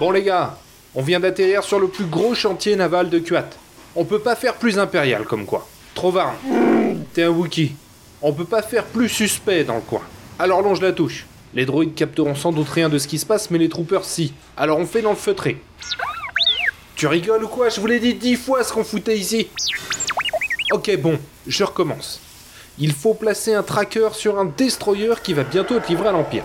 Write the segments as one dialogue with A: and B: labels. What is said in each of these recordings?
A: Bon les gars, on vient d'atterrir sur le plus gros chantier naval de Kuat. On peut pas faire plus impérial comme quoi. Trovarne, t'es un Wookie. On peut pas faire plus suspect dans le coin. Alors longe la touche. Les droïdes capteront sans doute rien de ce qui se passe, mais les troopers si. Alors on fait dans le feutré. Tu rigoles ou quoi? Je vous l'ai dit dix fois ce qu'on foutait ici. Ok, bon, je recommence. Il faut placer un tracker sur un destroyer qui va bientôt être livré à l'Empire.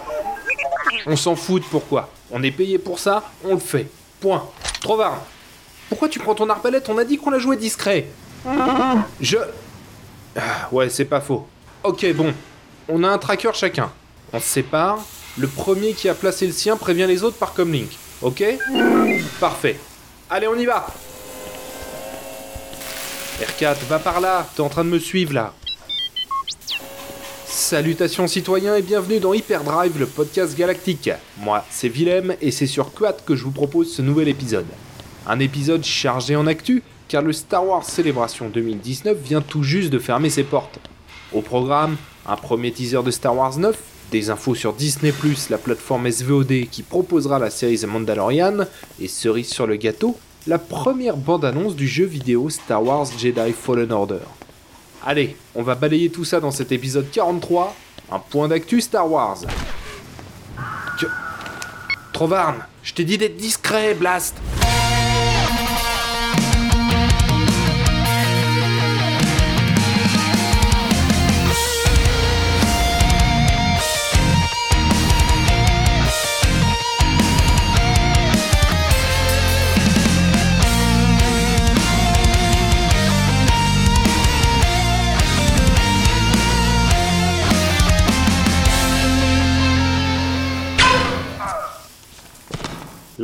A: On s'en fout de pourquoi. On est payé pour ça, on le fait. Point. Trovarne. Pourquoi tu prends ton arbalète? On a dit qu'on la jouait discret. Je. Ah, ouais, c'est pas faux. Ok, bon. On a un tracker chacun. On se sépare. Le premier qui a placé le sien prévient les autres par comlink. Ok? Parfait. Allez, on y va R4, va par là. T'es en train de me suivre là. Salutations citoyens et bienvenue dans Hyperdrive, le podcast galactique. Moi, c'est Willem et c'est sur Quad que je vous propose ce nouvel épisode. Un épisode chargé en actu, car le Star Wars Célébration 2019 vient tout juste de fermer ses portes. Au programme, un premier teaser de Star Wars 9, des infos sur Disney+, la plateforme SVOD qui proposera la série The Mandalorian, et cerise sur le gâteau, la première bande-annonce du jeu vidéo Star Wars Jedi Fallen Order. Allez, on va balayer tout ça dans cet épisode 43, un point d'actu Star Wars. Tu... Trovarne, je t'ai dit d'être discret, Blast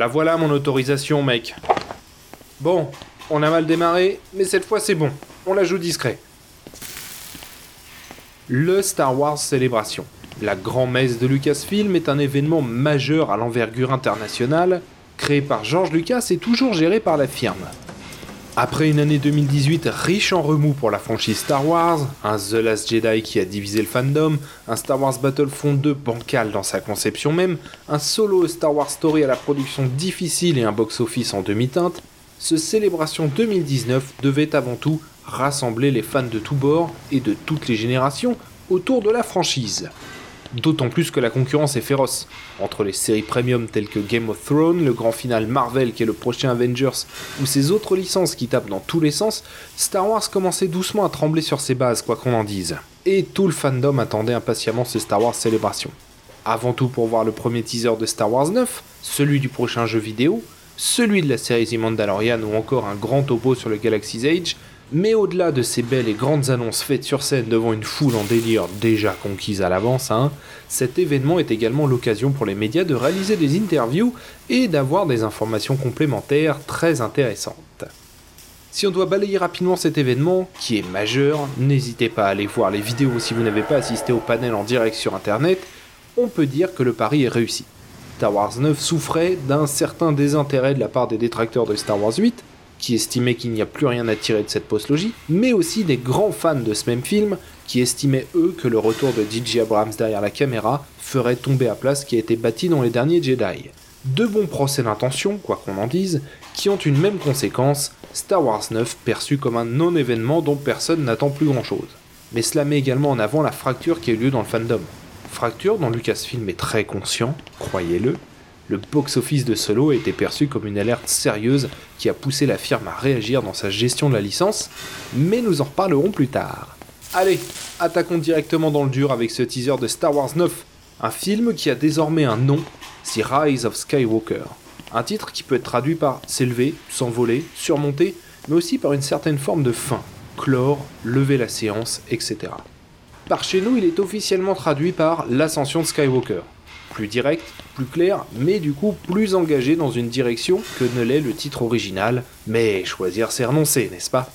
A: La voilà mon autorisation, mec. Bon, on a mal démarré, mais cette fois c'est bon. On la joue discret. Le Star Wars Célébration. La grand-messe de Lucasfilm est un événement majeur à l'envergure internationale, créé par George Lucas et toujours géré par la firme. Après une année 2018 riche en remous pour la franchise Star Wars, un The Last Jedi qui a divisé le fandom, un Star Wars Battlefront 2 bancal dans sa conception même, un solo Star Wars Story à la production difficile et un box-office en demi-teinte, ce Célébration 2019 devait avant tout rassembler les fans de tous bords et de toutes les générations autour de la franchise. D'autant plus que la concurrence est féroce. Entre les séries premium telles que Game of Thrones, le grand final Marvel qui est le prochain Avengers, ou ces autres licences qui tapent dans tous les sens, Star Wars commençait doucement à trembler sur ses bases, quoi qu'on en dise. Et tout le fandom attendait impatiemment ce Star Wars Célébration. Avant tout pour voir le premier teaser de Star Wars 9, celui du prochain jeu vidéo, celui de la série The ou encore un grand topo sur le Galaxy's Age, mais au-delà de ces belles et grandes annonces faites sur scène devant une foule en délire déjà conquise à l'avance, hein, cet événement est également l'occasion pour les médias de réaliser des interviews et d'avoir des informations complémentaires très intéressantes. Si on doit balayer rapidement cet événement, qui est majeur, n'hésitez pas à aller voir les vidéos si vous n'avez pas assisté au panel en direct sur internet, on peut dire que le pari est réussi. Star Wars 9 souffrait d'un certain désintérêt de la part des détracteurs de Star Wars 8, qui estimaient qu'il n'y a plus rien à tirer de cette postlogie, mais aussi des grands fans de ce même film qui estimaient eux que le retour de DJ Abrams derrière la caméra ferait tomber à place ce qui a été bâti dans les derniers Jedi. Deux bons procès d'intention, quoi qu'on en dise, qui ont une même conséquence, Star Wars 9 perçu comme un non-événement dont personne n'attend plus grand-chose. Mais cela met également en avant la fracture qui a eu lieu dans le fandom. Fracture dont Lucasfilm est très conscient, croyez-le, le box-office de Solo a été perçu comme une alerte sérieuse qui a poussé la firme à réagir dans sa gestion de la licence, mais nous en reparlerons plus tard. Allez, attaquons directement dans le dur avec ce teaser de Star Wars 9, un film qui a désormais un nom, The Rise of Skywalker. Un titre qui peut être traduit par s'élever, s'envoler, surmonter, mais aussi par une certaine forme de fin, clore, lever la séance, etc. Par chez nous, il est officiellement traduit par l'ascension de Skywalker plus direct, plus clair, mais du coup plus engagé dans une direction que ne l'est le titre original, mais choisir c'est renoncer, n'est-ce pas?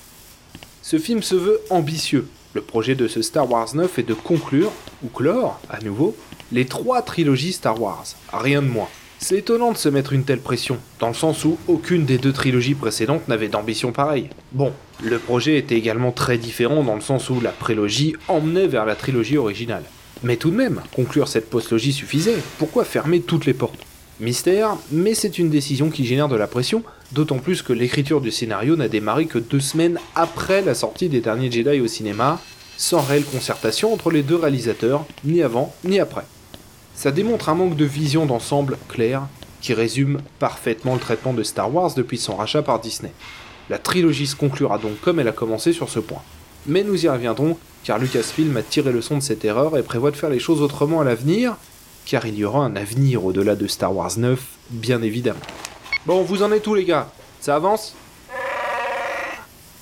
A: Ce film se veut ambitieux. Le projet de ce Star Wars 9 est de conclure, ou clore, à nouveau, les trois trilogies Star Wars, rien de moins. C'est étonnant de se mettre une telle pression, dans le sens où aucune des deux trilogies précédentes n'avait d'ambition pareille. Bon, le projet était également très différent dans le sens où la prélogie emmenait vers la trilogie originale. Mais tout de même, conclure cette postlogie suffisait. Pourquoi fermer toutes les portes? Mystère, mais c'est une décision qui génère de la pression, d'autant plus que l'écriture du scénario n'a démarré que deux semaines après la sortie des derniers Jedi au cinéma, sans réelle concertation entre les deux réalisateurs, ni avant ni après. Ça démontre un manque de vision d'ensemble clair qui résume parfaitement le traitement de Star Wars depuis son rachat par Disney. La trilogie se conclura donc comme elle a commencé sur ce point. Mais nous y reviendrons, car Lucasfilm a tiré le son de cette erreur et prévoit de faire les choses autrement à l'avenir, car il y aura un avenir au-delà de Star Wars 9, bien évidemment. Bon, vous en êtes tous les gars? Ça avance?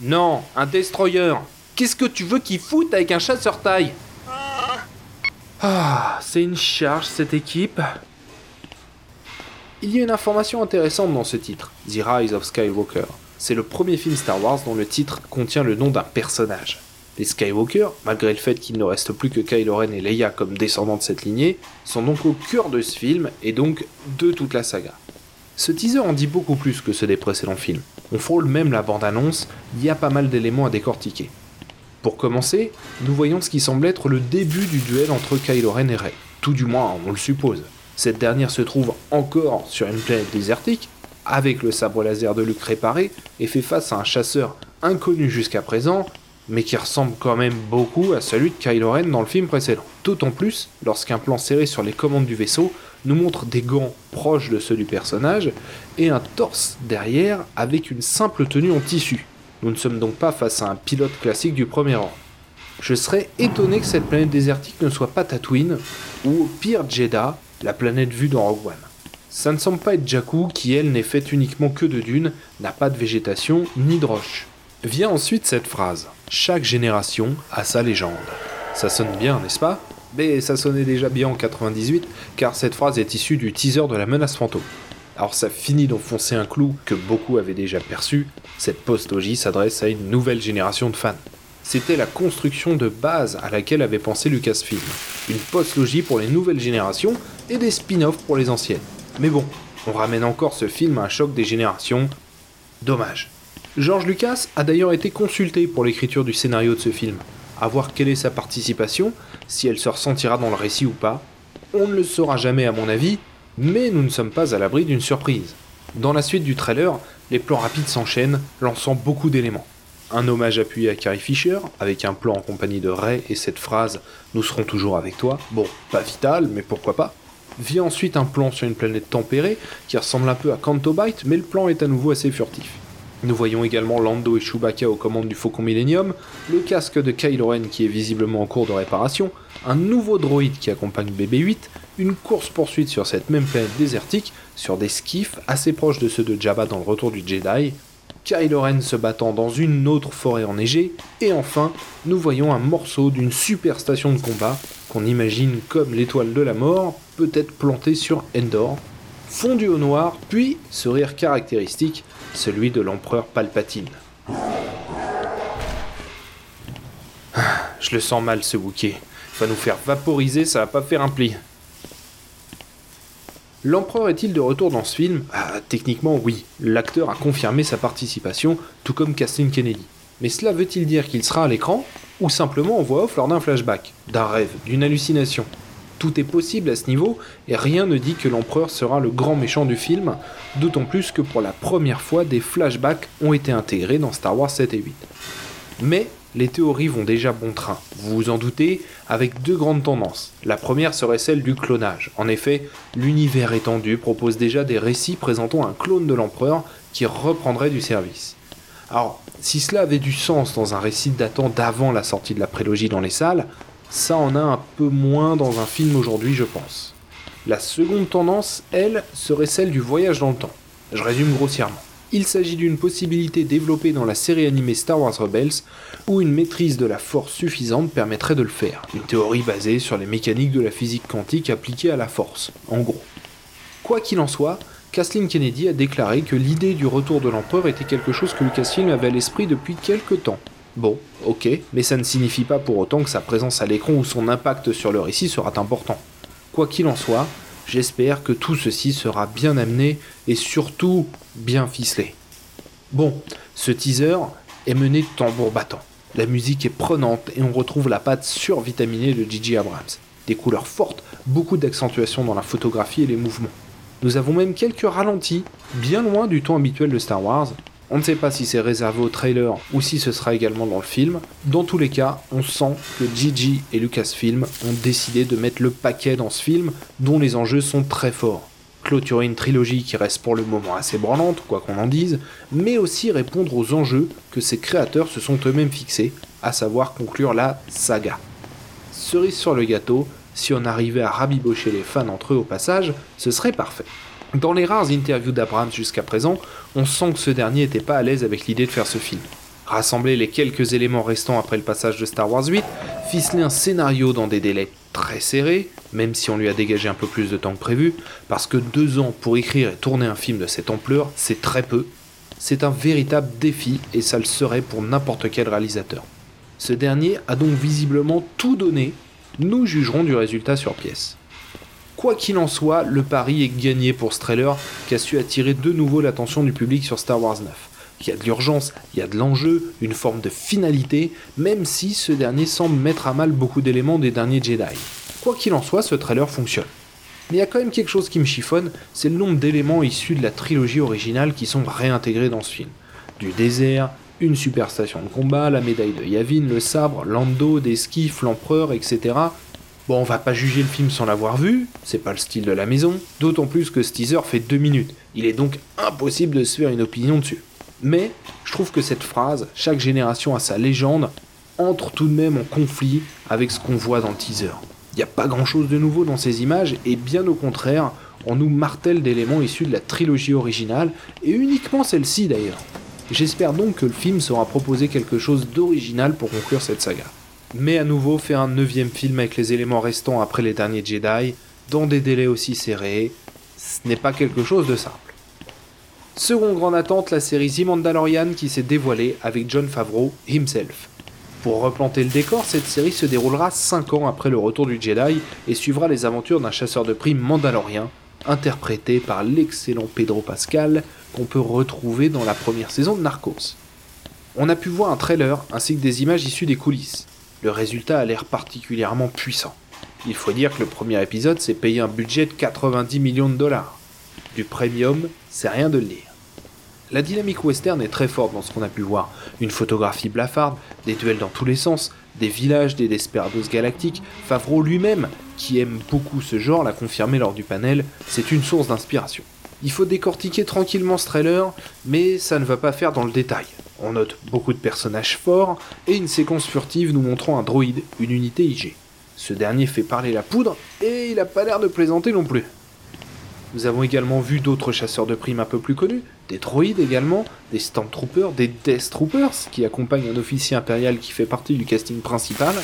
A: Non, un destroyer Qu'est-ce que tu veux qu'il foute avec un chasseur taille? Ah, c'est une charge cette équipe. Il y a une information intéressante dans ce titre, The Rise of Skywalker. C'est le premier film Star Wars dont le titre contient le nom d'un personnage. Les Skywalker, malgré le fait qu'il ne reste plus que Kylo Ren et Leia comme descendants de cette lignée, sont donc au cœur de ce film et donc de toute la saga. Ce teaser en dit beaucoup plus que ceux des précédents films. On frôle même la bande-annonce, il y a pas mal d'éléments à décortiquer. Pour commencer, nous voyons ce qui semble être le début du duel entre Kylo Ren et Rey. Tout du moins, on le suppose. Cette dernière se trouve encore sur une planète désertique, avec le sabre laser de Luke réparé, et fait face à un chasseur inconnu jusqu'à présent, mais qui ressemble quand même beaucoup à celui de Kylo Ren dans le film précédent. D'autant plus lorsqu'un plan serré sur les commandes du vaisseau nous montre des gants proches de ceux du personnage et un torse derrière avec une simple tenue en tissu. Nous ne sommes donc pas face à un pilote classique du premier rang. Je serais étonné que cette planète désertique ne soit pas Tatooine, ou au pire Jeddah, la planète vue dans Rogue One. Ça ne semble pas être Jakku qui, elle, n'est faite uniquement que de dunes, n'a pas de végétation ni de roches. Vient ensuite cette phrase Chaque génération a sa légende. Ça sonne bien, n'est-ce pas? Mais ça sonnait déjà bien en 98, car cette phrase est issue du teaser de la menace fantôme. Alors ça finit d'enfoncer un clou que beaucoup avaient déjà perçu, cette postologie s'adresse à une nouvelle génération de fans. C'était la construction de base à laquelle avait pensé Lucasfilm. Une postlogie pour les nouvelles générations et des spin-offs pour les anciennes. Mais bon, on ramène encore ce film à un choc des générations. Dommage. George Lucas a d'ailleurs été consulté pour l'écriture du scénario de ce film. À voir quelle est sa participation, si elle se ressentira dans le récit ou pas. On ne le saura jamais à mon avis, mais nous ne sommes pas à l'abri d'une surprise. Dans la suite du trailer, les plans rapides s'enchaînent, lançant beaucoup d'éléments. Un hommage appuyé à Carrie Fisher, avec un plan en compagnie de Ray et cette phrase Nous serons toujours avec toi. Bon, pas vital, mais pourquoi pas. Vient ensuite un plan sur une planète tempérée, qui ressemble un peu à Canto Bight, mais le plan est à nouveau assez furtif. Nous voyons également Lando et Chewbacca aux commandes du Faucon Millennium, le casque de Kylo Ren qui est visiblement en cours de réparation, un nouveau droïde qui accompagne BB-8, une course-poursuite sur cette même planète désertique, sur des skiffs assez proches de ceux de Jabba dans le retour du Jedi, Kylo Ren se battant dans une autre forêt enneigée, et enfin, nous voyons un morceau d'une super station de combat qu'on imagine comme l'étoile de la mort, peut-être plantée sur Endor, fondu au noir, puis ce rire caractéristique, celui de l'empereur Palpatine. Ah, je le sens mal ce bouquet. Va nous faire vaporiser, ça va pas faire un pli. L'empereur est-il de retour dans ce film? Ah, Techniquement oui, l'acteur a confirmé sa participation, tout comme Kathleen Kennedy. Mais cela veut-il dire qu'il sera à l'écran Ou simplement en voix off lors d'un flashback? D'un rêve D'une hallucination Tout est possible à ce niveau, et rien ne dit que l'empereur sera le grand méchant du film, d'autant plus que pour la première fois des flashbacks ont été intégrés dans Star Wars 7 et 8. Mais les théories vont déjà bon train, vous vous en doutez, avec deux grandes tendances. La première serait celle du clonage. En effet, l'univers étendu propose déjà des récits présentant un clone de l'empereur qui reprendrait du service. Alors, si cela avait du sens dans un récit datant d'avant la sortie de la prélogie dans les salles, ça en a un peu moins dans un film aujourd'hui, je pense. La seconde tendance, elle, serait celle du voyage dans le temps. Je résume grossièrement. Il s'agit d'une possibilité développée dans la série animée Star Wars Rebels, où une maîtrise de la force suffisante permettrait de le faire. Une théorie basée sur les mécaniques de la physique quantique appliquées à la force, en gros. Quoi qu'il en soit, Kathleen Kennedy a déclaré que l'idée du retour de l'empereur était quelque chose que Lucasfilm avait à l'esprit depuis quelque temps. Bon, ok, mais ça ne signifie pas pour autant que sa présence à l'écran ou son impact sur le récit sera important. Quoi qu'il en soit, J'espère que tout ceci sera bien amené et surtout bien ficelé. Bon, ce teaser est mené de tambour battant. La musique est prenante et on retrouve la patte survitaminée de Gigi Abrams. Des couleurs fortes, beaucoup d'accentuation dans la photographie et les mouvements. Nous avons même quelques ralentis, bien loin du ton habituel de Star Wars. On ne sait pas si c'est réservé au trailer ou si ce sera également dans le film. Dans tous les cas, on sent que Gigi et Lucasfilm ont décidé de mettre le paquet dans ce film, dont les enjeux sont très forts. Clôturer une trilogie qui reste pour le moment assez branlante, quoi qu'on en dise, mais aussi répondre aux enjeux que ces créateurs se sont eux-mêmes fixés, à savoir conclure la saga. Cerise sur le gâteau, si on arrivait à rabibocher les fans entre eux au passage, ce serait parfait. Dans les rares interviews d'Abrams jusqu'à présent, on sent que ce dernier n'était pas à l'aise avec l'idée de faire ce film. Rassembler les quelques éléments restants après le passage de Star Wars 8, ficeler un scénario dans des délais très serrés, même si on lui a dégagé un peu plus de temps que prévu, parce que deux ans pour écrire et tourner un film de cette ampleur, c'est très peu. C'est un véritable défi et ça le serait pour n'importe quel réalisateur. Ce dernier a donc visiblement tout donné, nous jugerons du résultat sur pièce. Quoi qu'il en soit, le pari est gagné pour ce trailer qui a su attirer de nouveau l'attention du public sur Star Wars 9. Il y a de l'urgence, il y a de l'enjeu, une forme de finalité, même si ce dernier semble mettre à mal beaucoup d'éléments des derniers Jedi. Quoi qu'il en soit, ce trailer fonctionne. Mais il y a quand même quelque chose qui me chiffonne, c'est le nombre d'éléments issus de la trilogie originale qui sont réintégrés dans ce film. Du désert, une super station de combat, la médaille de Yavin, le sabre, Lando, des skiffs, l'empereur, etc. Bon, on va pas juger le film sans l'avoir vu, c'est pas le style de la maison, d'autant plus que ce teaser fait deux minutes. Il est donc impossible de se faire une opinion dessus. Mais je trouve que cette phrase, chaque génération a sa légende, entre tout de même en conflit avec ce qu'on voit dans le teaser. Il n'y a pas grand chose de nouveau dans ces images, et bien au contraire, on nous martèle d'éléments issus de la trilogie originale, et uniquement celle-ci d'ailleurs. J'espère donc que le film saura proposer quelque chose d'original pour conclure cette saga mais à nouveau faire un neuvième film avec les éléments restants après les derniers Jedi, dans des délais aussi serrés, ce n'est pas quelque chose de simple. Seconde grande attente, la série The Mandalorian qui s'est dévoilée avec John Favreau himself. Pour replanter le décor, cette série se déroulera 5 ans après le retour du Jedi et suivra les aventures d'un chasseur de primes mandalorien, interprété par l'excellent Pedro Pascal, qu'on peut retrouver dans la première saison de Narcos. On a pu voir un trailer ainsi que des images issues des coulisses. Le résultat a l'air particulièrement puissant. Il faut dire que le premier épisode s'est payé un budget de 90 millions de dollars. Du premium, c'est rien de le dire. La dynamique western est très forte dans ce qu'on a pu voir. Une photographie blafarde, des duels dans tous les sens, des villages, des desperados galactiques. Favreau lui-même, qui aime beaucoup ce genre, l'a confirmé lors du panel, c'est une source d'inspiration. Il faut décortiquer tranquillement ce trailer, mais ça ne va pas faire dans le détail. On note beaucoup de personnages forts et une séquence furtive nous montrant un droïde, une unité IG. Ce dernier fait parler la poudre et il a pas l'air de plaisanter non plus. Nous avons également vu d'autres chasseurs de primes un peu plus connus, des droïdes également, des Stormtroopers, des Death Troopers qui accompagnent un officier impérial qui fait partie du casting principal,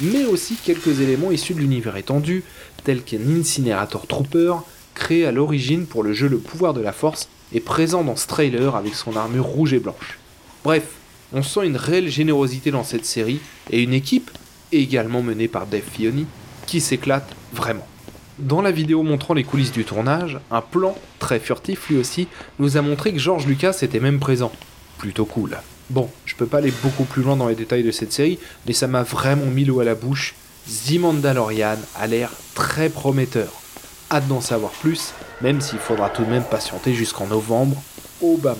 A: mais aussi quelques éléments issus de l'univers étendu, tels qu'un Incinerator Trooper, créé à l'origine pour le jeu Le Pouvoir de la Force et présent dans ce trailer avec son armure rouge et blanche. Bref, on sent une réelle générosité dans cette série et une équipe, également menée par Dave Fioni, qui s'éclate vraiment. Dans la vidéo montrant les coulisses du tournage, un plan, très furtif lui aussi, nous a montré que George Lucas était même présent. Plutôt cool. Bon, je peux pas aller beaucoup plus loin dans les détails de cette série, mais ça m'a vraiment mis l'eau à la bouche. The Mandalorian a l'air très prometteur. Hâte d'en savoir plus, même s'il faudra tout de même patienter jusqu'en novembre, au bas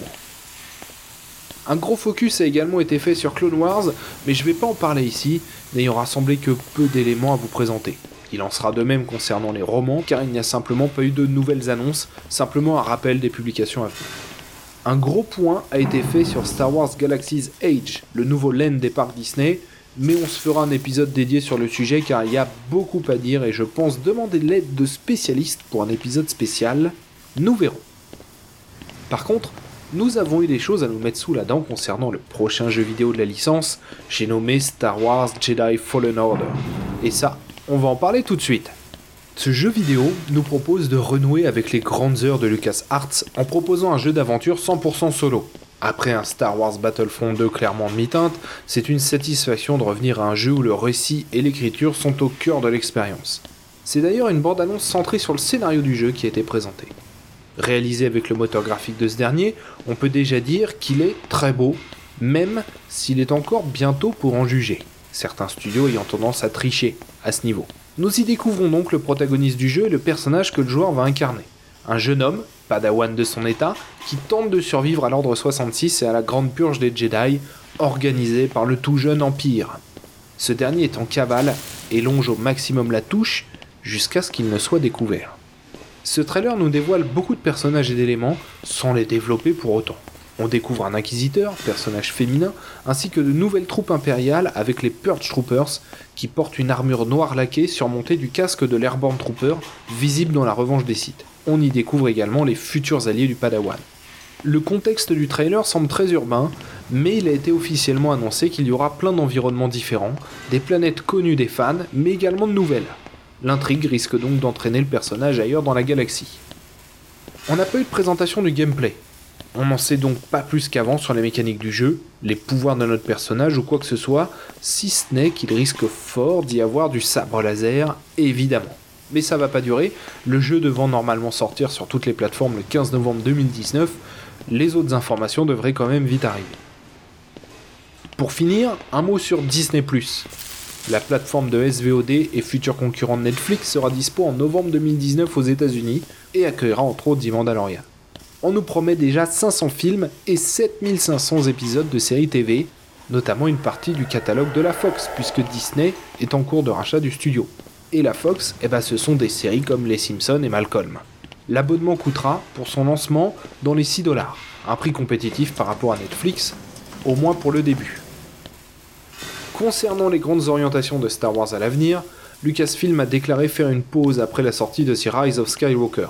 A: un gros focus a également été fait sur Clone Wars, mais je vais pas en parler ici, n'ayant rassemblé que peu d'éléments à vous présenter. Il en sera de même concernant les romans, car il n'y a simplement pas eu de nouvelles annonces, simplement un rappel des publications à venir. Un gros point a été fait sur Star Wars Galaxy's Age, le nouveau land des parcs Disney, mais on se fera un épisode dédié sur le sujet car il y a beaucoup à dire et je pense demander l'aide de spécialistes pour un épisode spécial. Nous verrons. Par contre, nous avons eu des choses à nous mettre sous la dent concernant le prochain jeu vidéo de la licence, j'ai nommé Star Wars Jedi Fallen Order. Et ça, on va en parler tout de suite. Ce jeu vidéo nous propose de renouer avec les grandes heures de LucasArts en proposant un jeu d'aventure 100% solo. Après un Star Wars Battlefront 2 clairement demi-teinte, c'est une satisfaction de revenir à un jeu où le récit et l'écriture sont au cœur de l'expérience. C'est d'ailleurs une bande-annonce centrée sur le scénario du jeu qui a été présentée. Réalisé avec le moteur graphique de ce dernier, on peut déjà dire qu'il est très beau, même s'il est encore bientôt pour en juger, certains studios ayant tendance à tricher à ce niveau. Nous y découvrons donc le protagoniste du jeu et le personnage que le joueur va incarner. un jeune homme, padawan de son état, qui tente de survivre à l'ordre 66 et à la grande purge des Jedi, organisée par le tout jeune Empire. Ce dernier est en cavale et longe au maximum la touche jusqu'à ce qu'il ne soit découvert. Ce trailer nous dévoile beaucoup de personnages et d'éléments sans les développer pour autant. On découvre un inquisiteur, personnage féminin, ainsi que de nouvelles troupes impériales avec les Purge Troopers, qui portent une armure noire laquée surmontée du casque de l'Airborne Trooper, visible dans la revanche des sites. On y découvre également les futurs alliés du Padawan. Le contexte du trailer semble très urbain, mais il a été officiellement annoncé qu'il y aura plein d'environnements différents, des planètes connues des fans, mais également de nouvelles. L'intrigue risque donc d'entraîner le personnage ailleurs dans la galaxie. On n'a pas eu de présentation du gameplay. On n'en sait donc pas plus qu'avant sur les mécaniques du jeu, les pouvoirs de notre personnage ou quoi que ce soit, si ce n'est qu'il risque fort d'y avoir du sabre laser, évidemment. Mais ça va pas durer, le jeu devant normalement sortir sur toutes les plateformes le 15 novembre 2019, les autres informations devraient quand même vite arriver. Pour finir, un mot sur Disney ⁇ la plateforme de SVOD et futur concurrent de Netflix sera dispo en novembre 2019 aux États-Unis et accueillera entre autres The. On nous promet déjà 500 films et 7500 épisodes de séries TV, notamment une partie du catalogue de la Fox, puisque Disney est en cours de rachat du studio. Et la Fox, eh ben, ce sont des séries comme Les Simpsons et Malcolm. L'abonnement coûtera, pour son lancement, dans les 6 dollars, un prix compétitif par rapport à Netflix, au moins pour le début. Concernant les grandes orientations de Star Wars à l'avenir, Lucasfilm a déclaré faire une pause après la sortie de The Rise of Skywalker.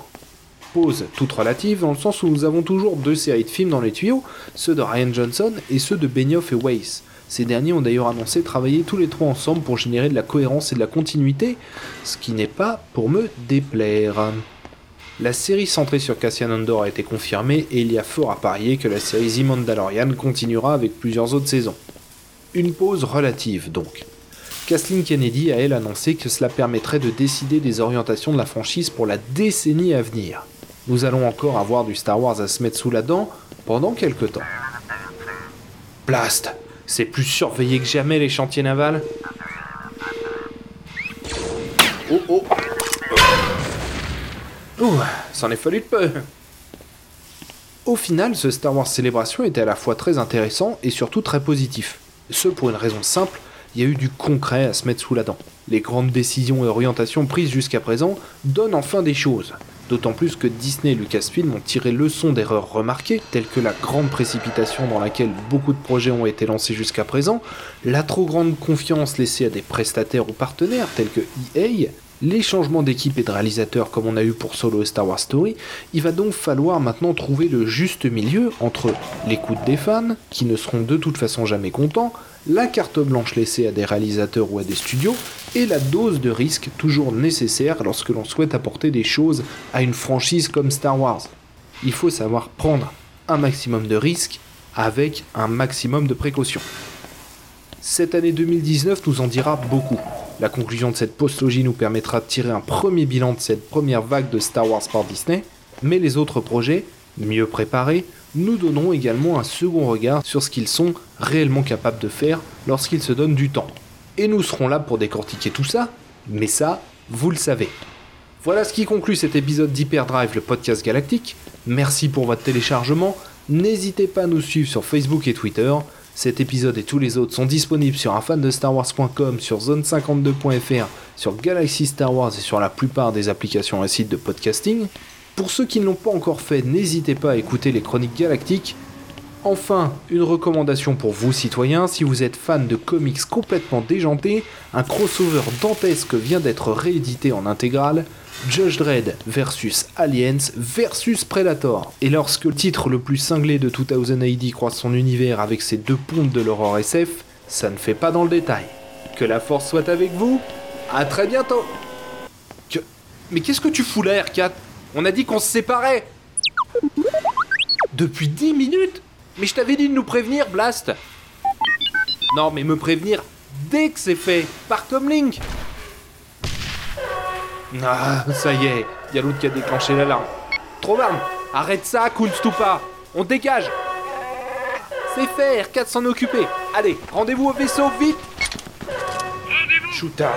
A: Pause toute relative dans le sens où nous avons toujours deux séries de films dans les tuyaux, ceux de Ryan Johnson et ceux de Benioff et Weiss. Ces derniers ont d'ailleurs annoncé travailler tous les trois ensemble pour générer de la cohérence et de la continuité, ce qui n'est pas pour me déplaire. La série centrée sur Cassian Andor a été confirmée et il y a fort à parier que la série The Mandalorian continuera avec plusieurs autres saisons. Une pause relative donc. Kathleen Kennedy a elle annoncé que cela permettrait de décider des orientations de la franchise pour la décennie à venir. Nous allons encore avoir du Star Wars à se mettre sous la dent pendant quelques temps. Blast C'est plus surveillé que jamais les chantiers navals Oh oh Ouh, c'en est fallu de peu Au final, ce Star Wars Célébration était à la fois très intéressant et surtout très positif. Ce pour une raison simple, il y a eu du concret à se mettre sous la dent. Les grandes décisions et orientations prises jusqu'à présent donnent enfin des choses. D'autant plus que Disney et Lucasfilm ont tiré leçon d'erreurs remarquées, telles que la grande précipitation dans laquelle beaucoup de projets ont été lancés jusqu'à présent, la trop grande confiance laissée à des prestataires ou partenaires tels que EA, les changements d'équipe et de réalisateurs comme on a eu pour Solo et Star Wars Story, il va donc falloir maintenant trouver le juste milieu entre l'écoute des fans, qui ne seront de toute façon jamais contents, la carte blanche laissée à des réalisateurs ou à des studios, et la dose de risque toujours nécessaire lorsque l'on souhaite apporter des choses à une franchise comme Star Wars. Il faut savoir prendre un maximum de risques avec un maximum de précautions. Cette année 2019 nous en dira beaucoup. La conclusion de cette postlogie nous permettra de tirer un premier bilan de cette première vague de Star Wars par Disney, mais les autres projets, mieux préparés, nous donneront également un second regard sur ce qu'ils sont réellement capables de faire lorsqu'ils se donnent du temps. Et nous serons là pour décortiquer tout ça, mais ça, vous le savez. Voilà ce qui conclut cet épisode d'Hyperdrive, le podcast galactique. Merci pour votre téléchargement. N'hésitez pas à nous suivre sur Facebook et Twitter. Cet épisode et tous les autres sont disponibles sur unfandestarwars.com, sur zone52.fr, sur Galaxy Star Wars et sur la plupart des applications et sites de podcasting. Pour ceux qui ne l'ont pas encore fait, n'hésitez pas à écouter les chroniques galactiques. Enfin, une recommandation pour vous citoyens, si vous êtes fan de comics complètement déjantés, un crossover dantesque vient d'être réédité en intégrale, Judge Dredd versus Aliens versus Predator. Et lorsque le titre le plus cinglé de 2000 AD croise son univers avec ses deux pontes de l'horreur SF, ça ne fait pas dans le détail. Que la force soit avec vous, à très bientôt. Mais qu'est-ce que tu fous là, R4 On a dit qu'on se séparait Depuis 10 minutes? Mais je t'avais dit de nous prévenir, Blast Non, mais me prévenir dès que c'est fait, par Comlink ah, ça y est, y a l'autre qui a déclenché l'alarme. Trop d'armes Arrête ça, Stupa On dégage. C'est fait, R4 s'en occuper. Allez, rendez-vous au vaisseau, vite. Chuta